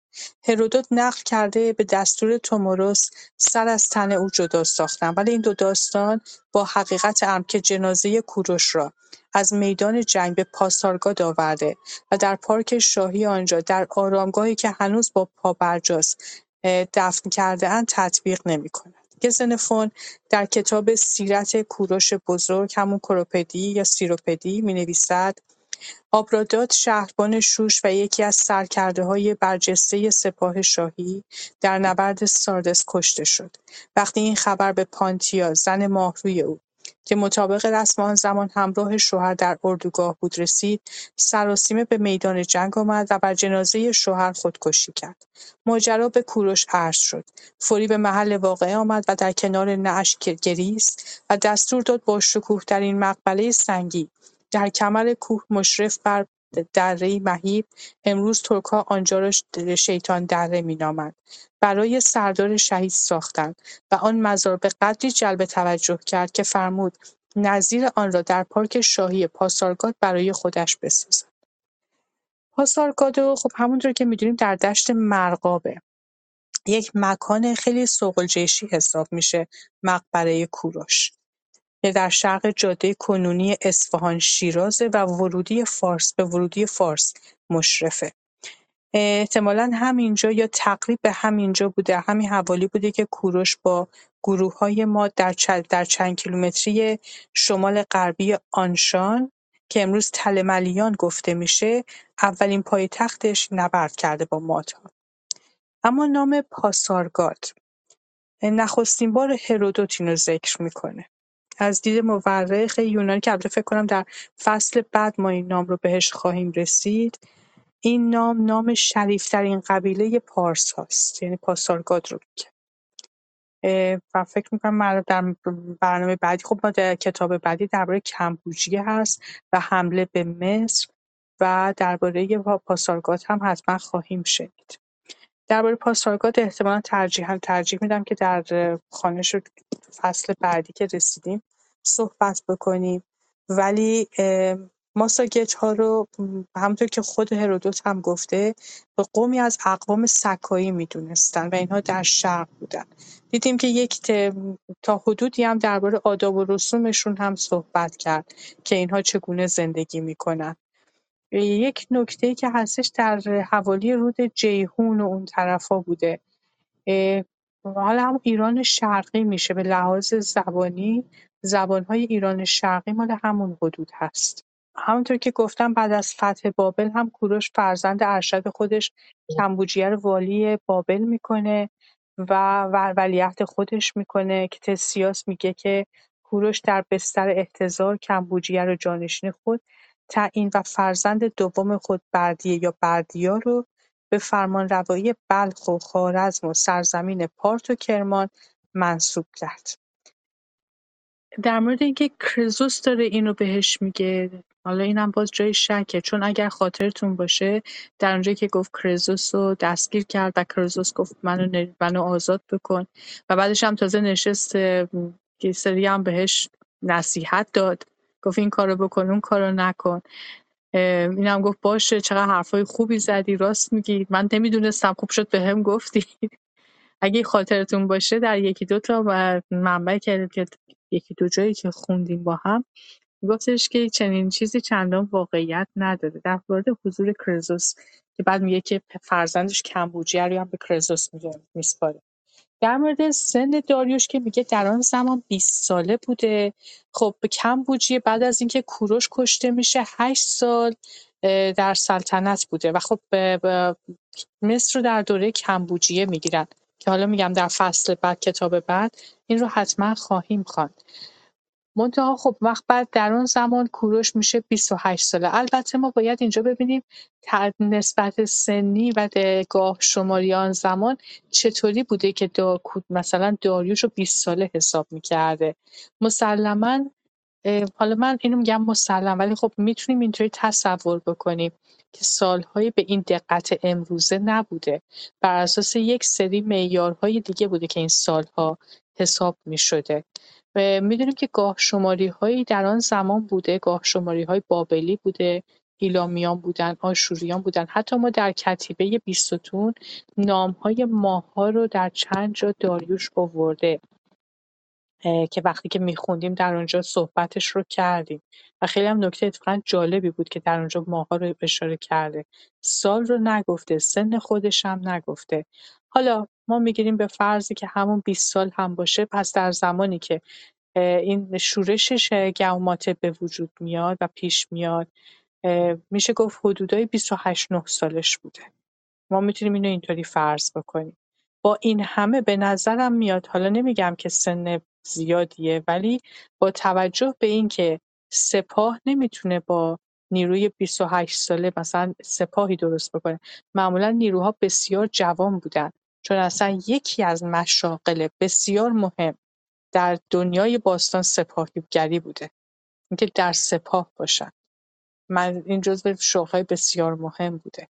هرودوت نقل کرده به دستور توموروس سر از تن او جدا ساختند ولی این دو داستان با حقیقت امر که جنازه کوروش را از میدان جنگ به پاسارگاد آورده و در پارک شاهی آنجا در آرامگاهی که هنوز با پابرجاست دفن کردهاند تطبیق نمی‌کند. گزنفون در کتاب سیرت کوروش بزرگ همون کروپدی یا سیروپدی می‌نویسد آبرادات شهربان شوش و یکی سرکرده های برجسته سپاه شاهی در نبرد ساردس کشته شد. وقتی این خبر به پانتیا زن ماهروی او که مطابق رسم آن زمان همراه شوهر در اردوگاه بود رسید سراسیمه به میدان جنگ آمد و بر جنازه شوهر خودکشی کرد ماجرا به کوروش عرض شد فوری به محل واقعه آمد و در کنار نعش گریست و دستور داد با این مقبله سنگی در کمر کوه مشرف بر دره‌ای مهیب امروز ترکها آنجا را شیطان دره مینامند. برای سردار شهید ساختند و آن مزار به قدری جلب توجه کرد که فرمود نظیر آن را در پارک شاهی پاسارگاد برای خودش بسازد. پاسارگاد خب همونطور که می‌دونیم در دشت مرغابه. یک مکان خیلی سوق‌الجیشی حساب میشه مقبره کوروش. که در شرق جاده کنونی اصفهان-شیراز و ورودی فارس به ورودی فارس مشرفه. احتمالا همینجا یا تقریب به همینجا بوده همین حوالی بوده که کوروش با های ما در, در چند کیلومتری شمال غربی آنشان که امروز تلملیان گفته میشه اولین پایتختش نبرد کرده با مادها اما نام پاسارگاد. نخستین بار هرودوت اینو ذکر می‌کنه. از دید مورخ یونانی که البته فکر کنم در فصل بعد ما این نام رو بهش خواهیم رسید این نام نام شریفترین قبیله پارس هاست یعنی پاسارگاد رو میگه. و فکر می‌کنم در برنامه بعدی خب ما در کتاب بعدی درباره کمبوجیه هست و حمله به مصر و درباره پاسارگاد هم حتما خواهیم شنید. درباره پاسارگاد احتمالا ترجیحا ترجیح میدم که در خانش فصل بعدی که رسیدیم. صحبت بکنیم. ولی ها رو همونطور که خود هرودوت هم گفته به قومی از اقوام سکایی می‌دونستن و اینها در شرق بودن. دیدیم که یک تا حدودی هم درباره آداب و رسومشون هم صحبت کرد که اینها چگونه زندگی می‌کنن. یک نکته که هستش در حوالی رود جیهون و اون طرفا بوده حالا هم ایران شرقی میشه به لحاظ زبانی زبانهای ایران شرقی مال همون حدود هست همونطور که گفتم بعد از فتح بابل هم کوروش فرزند ارشد خودش کمبوجیه رو والی بابل می‌کنه و ولیعهد خودش می‌کنه که تسیاس میگه که کوروش در بستر احتضار کمبوجیه رو جانشین خود تعیین و فرزند دوم خود بردیه یا بردیا رو به فرمانروایی بلخ و خوارزم و سرزمین پارت و کرمان منصوب کرد. در مورد اینکه کرزوس داره اینو بهش میگه حالا اینم باز جای شکه. چون اگر خاطرتون باشه در اونجایی که گفت کرزوس رو دستگیر کرد و کرزوس گفت منو, ن- منو آزاد بکن. و بعدش هم تازه نشست یه سری هم بهش نصیحت داد. گفت این کارو بکن اون کارو نکن. اینم گفت باشه چقدر حرفای خوبی زدی راست میگی. من نمی‌دونستم خوب شد بهم گفتی. اگه خاطرتون باشه در یکی دو تا که که یکی دو جایی که خوندیم با هم گفتش که چنین چیزی چندان واقعیت نداره. در مورد حضور کرزوس که بعد میگه که فرزندش کمبوجیه رو هم به کرزوس میسپاره. در مورد سن داریوش که میگه در آن زمان 20 ساله بوده. خب کمبوجیه بعد از اینکه کوروش کشته میشه 8 سال در سلطنت بوده و خب به- به- مصر رو در دوره کمبوجیه می‌گیرن. که حالا میگم در فصل بعد کتاب بعد این رو حتما خواهیم خواند. منتها خب وقت بعد در اون زمان کوروش میشه 28 ساله. البته ما باید اینجا ببینیم نسبت سنی و گاه شماری آن زمان چطوری بوده که دا مثلا داریوش رو 20 ساله حساب می‌کرده. مسلما حالا من اینو میگم مسلم ولی خب می‌تونیم اینطوری تصور بکنیم که سالهای به این دقت امروزه نبوده. بر اساس یک سری معیارهای دیگه بوده که این سالها حساب می‌شده. و می‌دونیم که گاه شماری هایی در آن زمان بوده گاه شماری های بابلی بوده ایلامیان بودن آشوریان بودن. حتی ما در کتیبه بیستون نام های ماه ها رو در چند جا داریوش آورده. که وقتی که میخوندیم در اونجا صحبتش رو کردیم. و خیلی هم نکته اتفاقا جالبی بود که در اونجا ماها رو اشاره کرده. سال رو نگفته سن خودش هم نگفته. حالا ما می‌گیریم به فرضی که همون 20 سال هم باشه پس در زمانی که این شورشش اه، گوماته به وجود میاد و پیش میاد میشه گفت حدودای 28 9 سالش بوده. ما می‌تونیم اینو اینطوری فرض بکنیم. با این همه به نظرم میاد حالا نمیگم که سن زیادیه. ولی با توجه به اینکه سپاه نمی‌تونه با نیروی 28 ساله مثلا سپاهی درست بکنه معمولا نیروها بسیار جوان بودن. چون اصلا یکی از مشاغل بسیار مهم در دنیای باستان سپاهیگری بوده اینکه در سپاه باشن. من این جزو شغل‌های بسیار مهم بوده.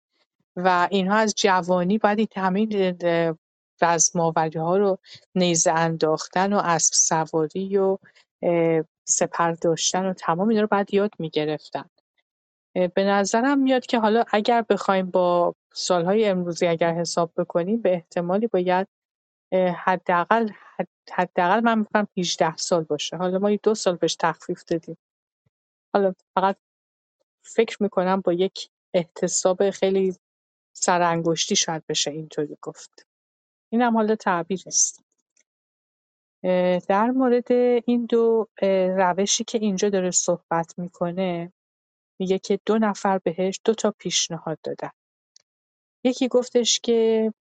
و اینها از جوانی باید این همه رزم‌آوری‌ها رو نیزه انداختن و اسب سواری و سپر داشتن و تمام اینا رو باید یاد می‌گرفتن. به نظرم میاد که حالا اگر بخوایم با سالهای امروزی اگر حساب بکنیم به احتمالی باید حداقل حد- حداقل من میگم 18 سال باشه. حالا ما دو سال بهش تخفیف دادیم. حالا فقط فکر می‌کنم با یک احتساب خیلی سرانگشتی شاید بشه اینطوری گفت. اینم حالا تعبیر است. در مورد این دو روشی که اینجا داره صحبت می‌کنه میگه که دو نفر بهش دو تا پیشنهاد دادن. یکی گفتش که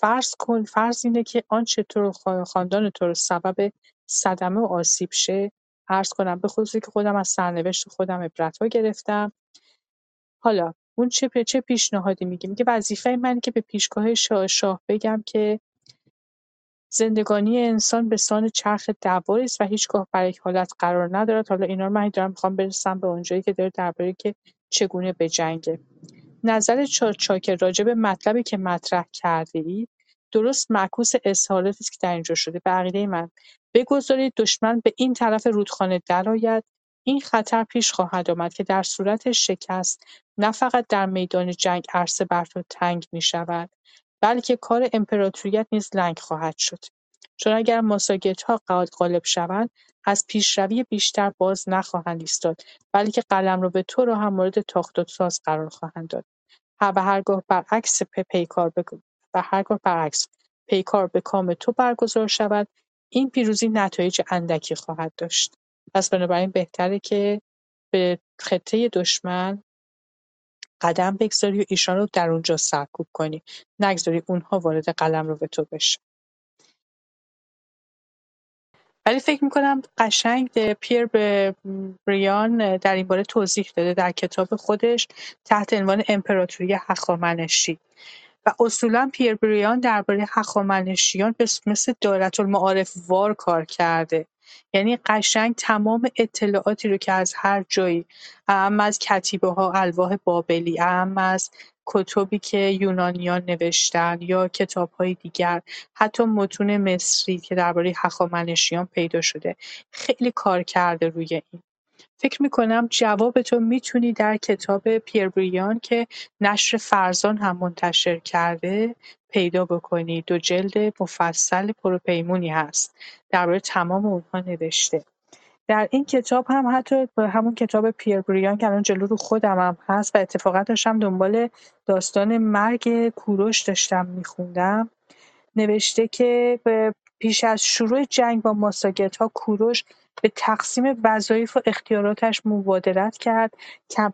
فرض کن فرض اینه که آنچه خا- خاندان تو رو سبب صدمه و آسیب شه عرض کنم به خصوصی که خودم از سرنوشت خودم عبرت گرفتم. حالا اون چه چه پیشنهادی میگه میگه وظیفه من که به پیشگاه شاه, شاه بگم که زندگانی انسان به سان چرخ دواری است و هیچگاه بر یک حالت قرار ندارد. حالا اینا رو من دارم می‌خوام برسم به اونجایی که داره درباره که چگونه بجنگه نظر چا- چاکر راجع به مطلبی که مطرح کرده‌اید درست معکوس اظهاراتی است که در اینجا شده. به عقیده من بگذارید دشمن به این طرف رودخانه درآید این خطر پیش خواهد آمد که در صورت شکست نه فقط در میدان جنگ عرصه بر تو تنگ می‌شود بلکه کار امپراتوریت نیز لنگ خواهد شد. چون اگر ماساگت‌ها غالب شوند از پیشروی بیشتر باز نخواهند ایستاد بلکه قلمرو تو را هم مورد تاخت و تاز قرار خواهند داد. و هرگاه برعکس پیکار و هرگاه برعکس پیکار به کام تو برگزار شود این پیروزی نتایج اندکی خواهد داشت. پس بنابراین بهتره که به خطه دشمن قدم بگذاری و ایشان رو در اونجا سرکوب کنی. نگذاری اونها وارد قلمرو تو بشن ولی فکر می‌کنم قشنگ پیر به بریان در این باره توضیح داده در کتاب خودش تحت عنوان امپراتوری هخامنشی. و اصولا پیر بریان درباره هخامنشیان مثل دایرةالمعارف وار کار کرده. یعنی قشنگ تمام اطلاعاتی رو که از هر جایی اهم از کتیبه ها الواح بابلی اهم از کتبی که یونانیان نوشتن یا کتاب های دیگر حتی متون مصری که درباره هخامنشیان پیدا شده خیلی کار کرده روی این. فکر می‌کنم جواب تو می‌تونی در کتاب پیر بریان که نشر فرزان هم منتشر کرده پیدا بکنی. دو جلد مفصل پروپیمونی هست. درباره تمام اونها نوشته. در این کتاب هم حتی همون کتاب پیر بریان که الان جلو رو خودم هم هست و اتفاقا داشتم دنبال داستان مرگ کوروش داشتم میخوندم. نوشته که پیش از شروع جنگ با ماساگت‌ها کوروش به تقسیم وظایف و اختیاراتش مبادرت کرد.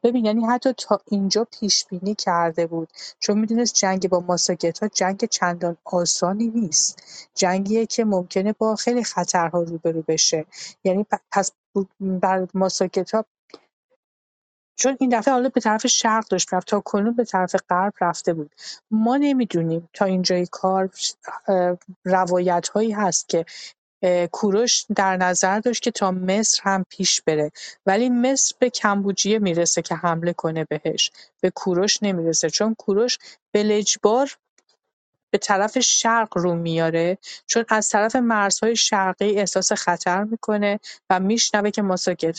ببین یعنی حتی تا اینجا پیش بینی کرده بود. چون می‌دونست جنگ با ماساگت‌ها جنگ چندان آسانی نیست. جنگیه که ممکنه با خیلی خطرها روبرو بشه. یعنی پس بر ماساگت‌ها چون این دفعه حالا به طرف شرق داشت می‌رفت تا کنون به طرف غرب رفته بود. ما نمی‌دونیم تا اینجای کار روایت هایی هست که کوروش در نظر داشت که تا مصر هم پیش بره. ولی مصر به کمبوجیه می‌رسه که حمله کنه بهش. به کوروش نمی‌رسه. چون کوروش بلجبار به طرف شرق رو میاره. چون از طرف مرزهای شرقی احساس خطر می‌کنه و میشنوه که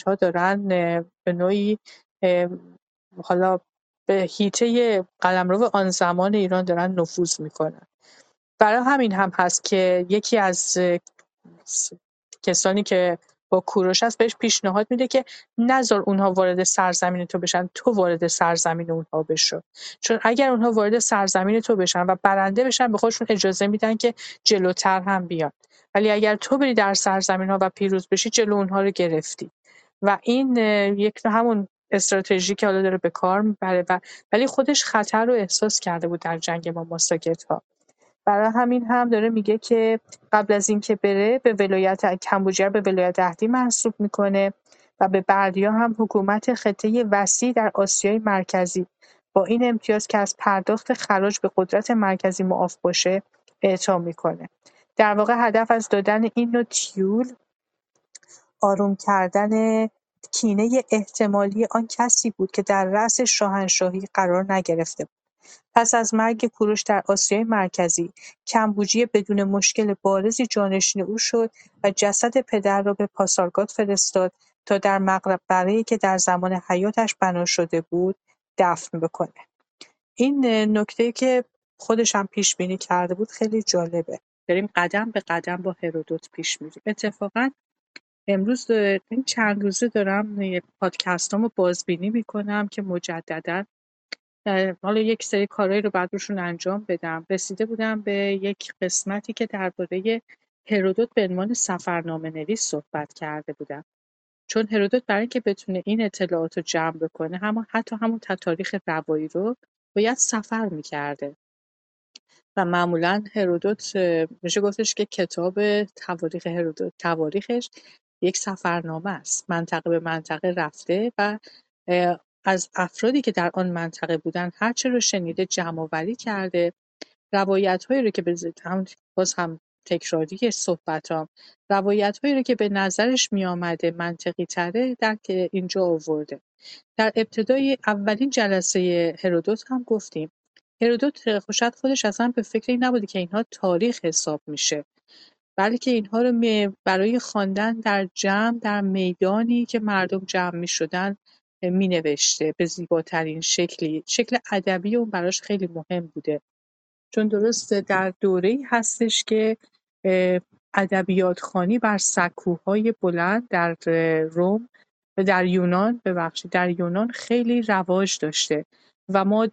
ها دارن به نوعی حالا به هیته قلمرو آن زمان ایران دارن نفوذ می‌کنن. برای همین هم هست که یکی از کسانی که با کوروش هست بهش پیشنهاد میده که نذار اونها وارد سرزمین تو بشن. تو وارد سرزمین اونها بشو. چون اگر اونها وارد سرزمین تو بشن و برنده بشن به خودشون اجازه میدن که جلوتر هم بیان. ولی اگر تو بری در سرزمین ها و پیروز بشی جلو اونها رو گرفتی. و این یک همون استراتژی که حالا داره به کار می‌بره و ولی خودش خطر رو احساس کرده بود در جنگ با ماساگت ها برای همین هم داره میگه که قبل از اینکه بره به ولایت کمبوجیه به ولایت اهدی منصوب می‌کنه و به بردیا هم حکومت خطه وسیع در آسیای مرکزی با این امتیاز که از پرداخت خراج به قدرت مرکزی معاف باشه اعطا می‌کنه در واقع هدف از دادن این نوع تیول آروم کردن کینه احتمالی آن کسی بود که در رأس شاهنشاهی قرار نگرفته بود. پس از مرگ کوروش در آسیای مرکزی، کمبوجیه بدون مشکل بارزی جانشین او شد و جسد پدر را به پاسارگاد فرستاد تا در مقبره‌ای که در زمان حیاتش بنا شده بود دفن بکنه. این نکته که خودش هم پیش بینی کرده بود خیلی جالبه. داریم قدم به قدم با هرودوت پیش میریم. اتفاقا امروز این چند روزه دارم پادکستامو بازبینی می‌کنم که مجددا حالا یک سری کارهایی رو بعد روشون انجام بدم. رسیده بودم به یک قسمتی که درباره هرودوت به عنوان سفرنامه نویس صحبت کرده بودم. چون هرودوت برای اینکه بتونه این اطلاعات رو جمع بکنه هم حتی همون تاریخ روایی رو باید سفر می‌کرده. و معمولا هرودوت میشه گفتش که کتاب تواریخ هرودوت تواریخش یک سفرنامه است. منطقه به منطقه رفته و از افرادی که در آن منطقه بودن هرچه رو شنیده جمع کرده روایت هایی رو که به هم باز هم تکراری صحبتام روایت هایی رو که به نظرش می آمده منطقی تره در که اینجا آورده. در ابتدای اولین جلسه هرودوت هم گفتیم. هرودوت شاید خودش اصلا به فکر این نبوده که اینها تاریخ حساب میشه. بلکه اینها رو برای خواندن در جمع در میدانی که مردم جمع می می نوشته به زیباترین شکلی. شکل ادبی اون براش خیلی مهم بوده. چون درست در دوره هستش که ادبیات خانی بر سکوهای بلند در روم و در یونان ببخشید در یونان خیلی رواج داشته و ما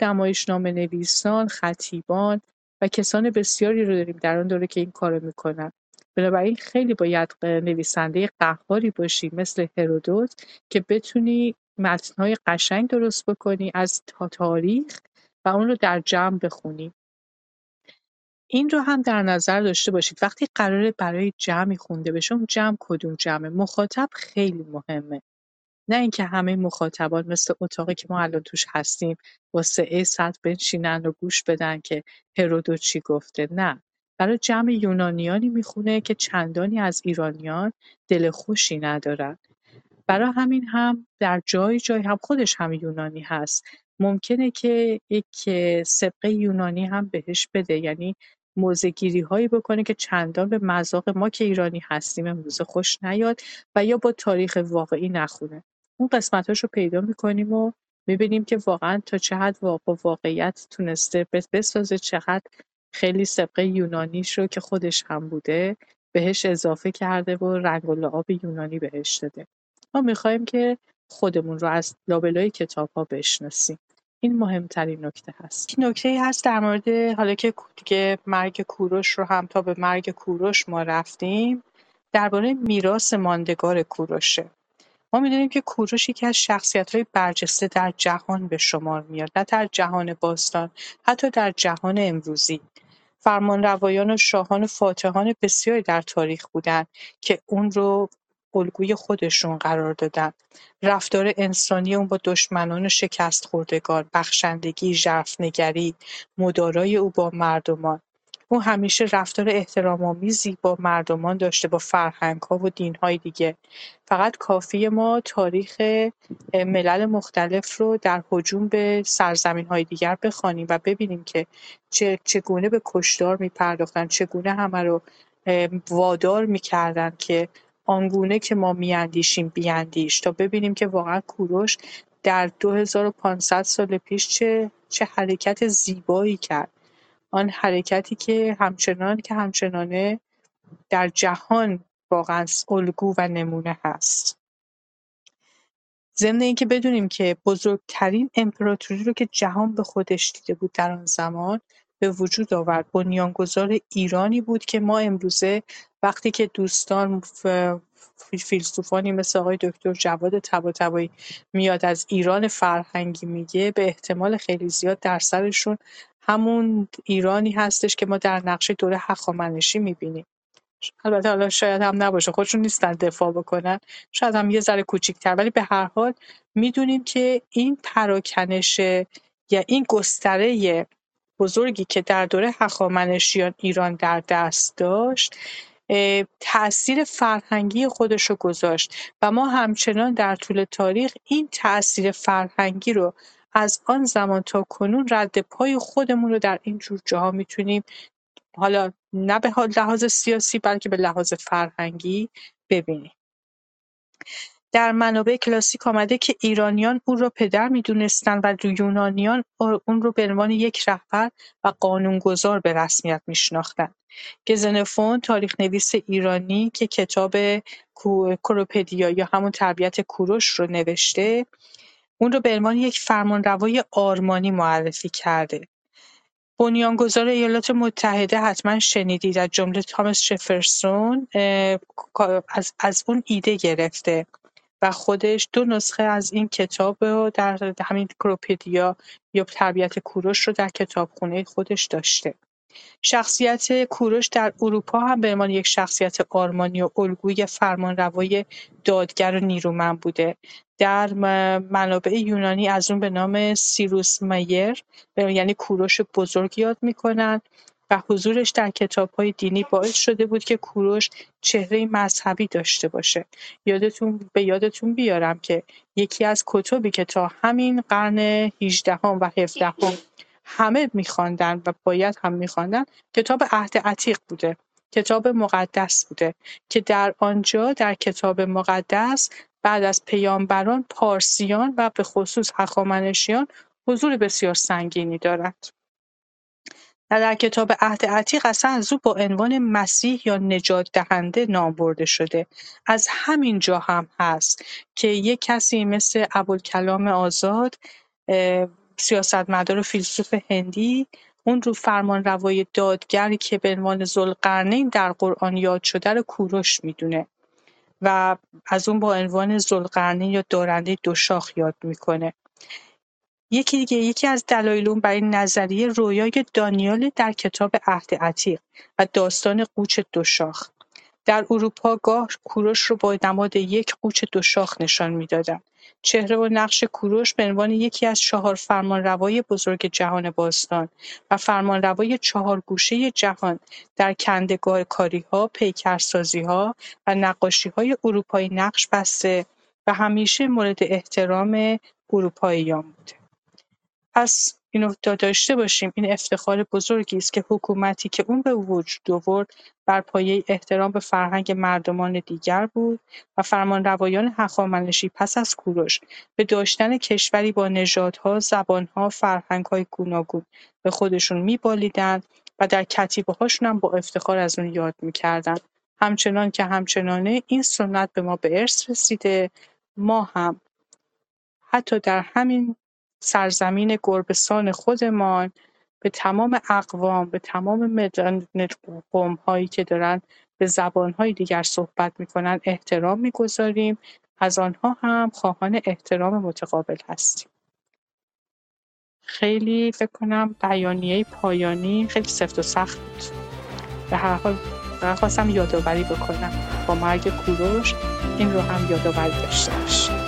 نامه نویسان، خطیبان و کسان بسیاری رو داریم در آن دوره که این کارو می‌کنن. بنابراین خیلی باید نویسنده قهاری باشی مثل هرودوت که بتونی متن‌های قشنگ درست بکنی از تا تاریخ و اون رو در جمع بخونی. این رو هم در نظر داشته باشید. وقتی قراره برای جمعی خونده بشه اون جمع کدوم جمعه؟ مخاطب خیلی مهمه. نه اینکه همه مخاطبان مثل اتاقی که ما الان توش هستیم واسه ای ساعت بنشینن و گوش بدن که هرودوت چی گفته. نه. برای جمع یونانیانی می‌خونه که چندانی از ایرانیان دل خوشی ندارن. برای همین هم در جای جای هم خودش هم یونانی هست. ممکنه که یک سبقه یونانی هم بهش بده یعنی موضع‌گیری هایی بکنه که چندان به مذاق ما که ایرانی هستیم امروزه خوش نیاد و یا با تاریخ واقعی نخونه. اون قسمتاش رو پیدا می‌کنیم و می‌بینیم که واقعا تا چه حد با واقعیت تونسته بسازه چقدر خیلی سبقه یونانیش رو که خودش هم بوده بهش اضافه کرده و رنگ و لعاب یونانی بهش داده. ما می‌خوایم که خودمون رو از لابلای کتاب‌ها بشناسیم. این مهمترین نکته هست. نکته هست در مورد حالا که دیگه مرگ کوروش رو هم تا به مرگ کوروش ما رفتیم درباره میراث ماندگار کوروشه. ما می‌دونیم که کوروش یکی از شخصیت‌های برجسته در جهان به شمار میاد نه در جهان باستان حتی در جهان امروزی فرمانروایان و شاهان و فاتحان بسیاری در تاریخ بودند که اون رو الگوی خودشون قرار دادن. رفتار انسانی اون با دشمنان شکست خوردگان بخشندگی ژرفنگری مدارای او با مردمان. او همیشه رفتار احترام‌آمیزی با مردمان داشته با فرهنگ‌ها و دین‌های دیگه. فقط کافیه ما تاریخ ملل مختلف رو در هجوم به سرزمین‌های دیگر بخوانیم و ببینیم که چه چگونه به کشتار می‌پرداختن چگونه همه رو وادار می‌کردن که آنگونه که ما می‌اندیشیم بیندیش تا ببینیم که واقعا کوروش در 2500 سال پیش چه چه حرکت زیبایی کرد. آن حرکتی که همچنان که همچنانه در جهان واقعا الگو و نمونه هست. ضمن اینکه بدونیم که بزرگترین امپراتوری رو که جهان به خودش دیده بود در آن زمان به وجود آورد. بنیانگذار ایرانی بود که ما امروزه وقتی که دوستان فیلسوفانی مثل آقای دکتر جواد طباطبایی میاد از ایران فرهنگی میگه به احتمال خیلی زیاد در سرشون همون ایرانی هستش که ما در نقشه دوره هخامنشی می‌بینیم. البته حالا شاید هم نباشه خودشون نیستن دفاع بکنن. شاید هم یه ذره کوچیک‌تر ولی به هر حال می‌دونیم که این پراکنش یا این گستره بزرگی که در دوره هخامنشیان ایران در دست داشت تأثیر فرهنگی خودش رو گذاشت. و ما همچنان در طول تاریخ این تأثیر فرهنگی رو از آن زمان تا کنون رد پای خودمون رو در این جور جاها می‌تونیم حالا نه به لحاظ سیاسی بلکه به لحاظ فرهنگی ببینیم. در منابع کلاسیک آمده که ایرانیان او را پدر می‌دونستند و یونانیان اون رو به عنوان یک رهبر و قانونگذار به رسمیت میشناختند. گزنفون نویس ایرانی که کتاب کوروپدیا یا همون تربیت کوروش رو نوشته اون رو به عنوان یک فرمانروای آرمانی معرفی کرده. بنیانگذار ایالات متحده حتما شنیدید از جمله تامس جفرسون از, از اون ایده گرفته و خودش دو نسخه از این کتاب رو در همین کروپدیا یا تربیت کوروش رو در کتابخونه خودش داشته. شخصیت کوروش در اروپا هم به عنوان یک شخصیت آرمانی و الگوی فرمانروای دادگر و نیرومند بوده. در منابع یونانی از اون به نام سیروس مایر یعنی کوروش بزرگ یاد می‌کنن. و حضورش در کتاب‌های دینی باعث شده بود که کوروش چهره مذهبی داشته باشه یادتون به یادتون بیارم که یکی از کتبی که تا همین قرن 18 و 17 همه میخواندن و باید هم میخواندن کتاب عهد عتیق بوده کتاب مقدس بوده که در آنجا در کتاب مقدس بعد از پیامبران پارسیان و به خصوص هخامنشیان حضور بسیار سنگینی دارند. و در کتاب عهد عتیق اصلا از او با عنوان مسیح یا نجات دهنده نام برده شده. از همین جا هم هست که یک کسی مثل ابوالکلام آزاد سیاستمدار و فیلسوف هندی اون رو فرمانروای دادگری که به عنوان ذوالقرنین در قرآن یاد شده رو کوروش می‌دونه و از اون با عنوان ذوالقرنین یا دارنده دو شاخ یاد می‌کنه. یکی دیگه یکی از دلایل اون برای نظریه رویای دانیال در کتاب عهد عتیق و داستان قوچ دو شاخ در اروپا گاه کوروش رو با نماد یک قوچ دو شاخ نشان می‌دادند. چهره و نقش کوروش به عنوان یکی از چهار فرمانروای بزرگ جهان باستان و فرمانروای گوشه جهان در کنده‌کاری‌ها، پیکرسازی‌ها و نقاشی‌های اروپایی نقش بسته و همیشه مورد احترام اروپاییان بوده. پس اینو داشته باشیم این افتخار بزرگی است که حکومتی که اون به وجود آورد بر پایه احترام به فرهنگ مردمان دیگر بود و فرمانروایان هخامنشی پس از کوروش به داشتن کشوری با نژادها، زبانها، فرهنگهای گوناگون به خودشون میبالیدند و در هاشون هم با افتخار از اون یاد می‌کردند. همچنان که همچنانه این سنت به ما به ارث رسیده ما هم حتی در همین سرزمین گربهسان خودمان به تمام اقوام به تمام هایی که دارن به زبانهای دیگر صحبت می‌کنن احترام می‌گذاریم. از آنها هم خواهان احترام متقابل هستیم. خیلی فکر کنم بیانیه پایانی خیلی سفت و سخت بود. به هر حال خواستم یادآوری بکنم. با مرگ کوروش این رو هم یادآوری داشته باشیم.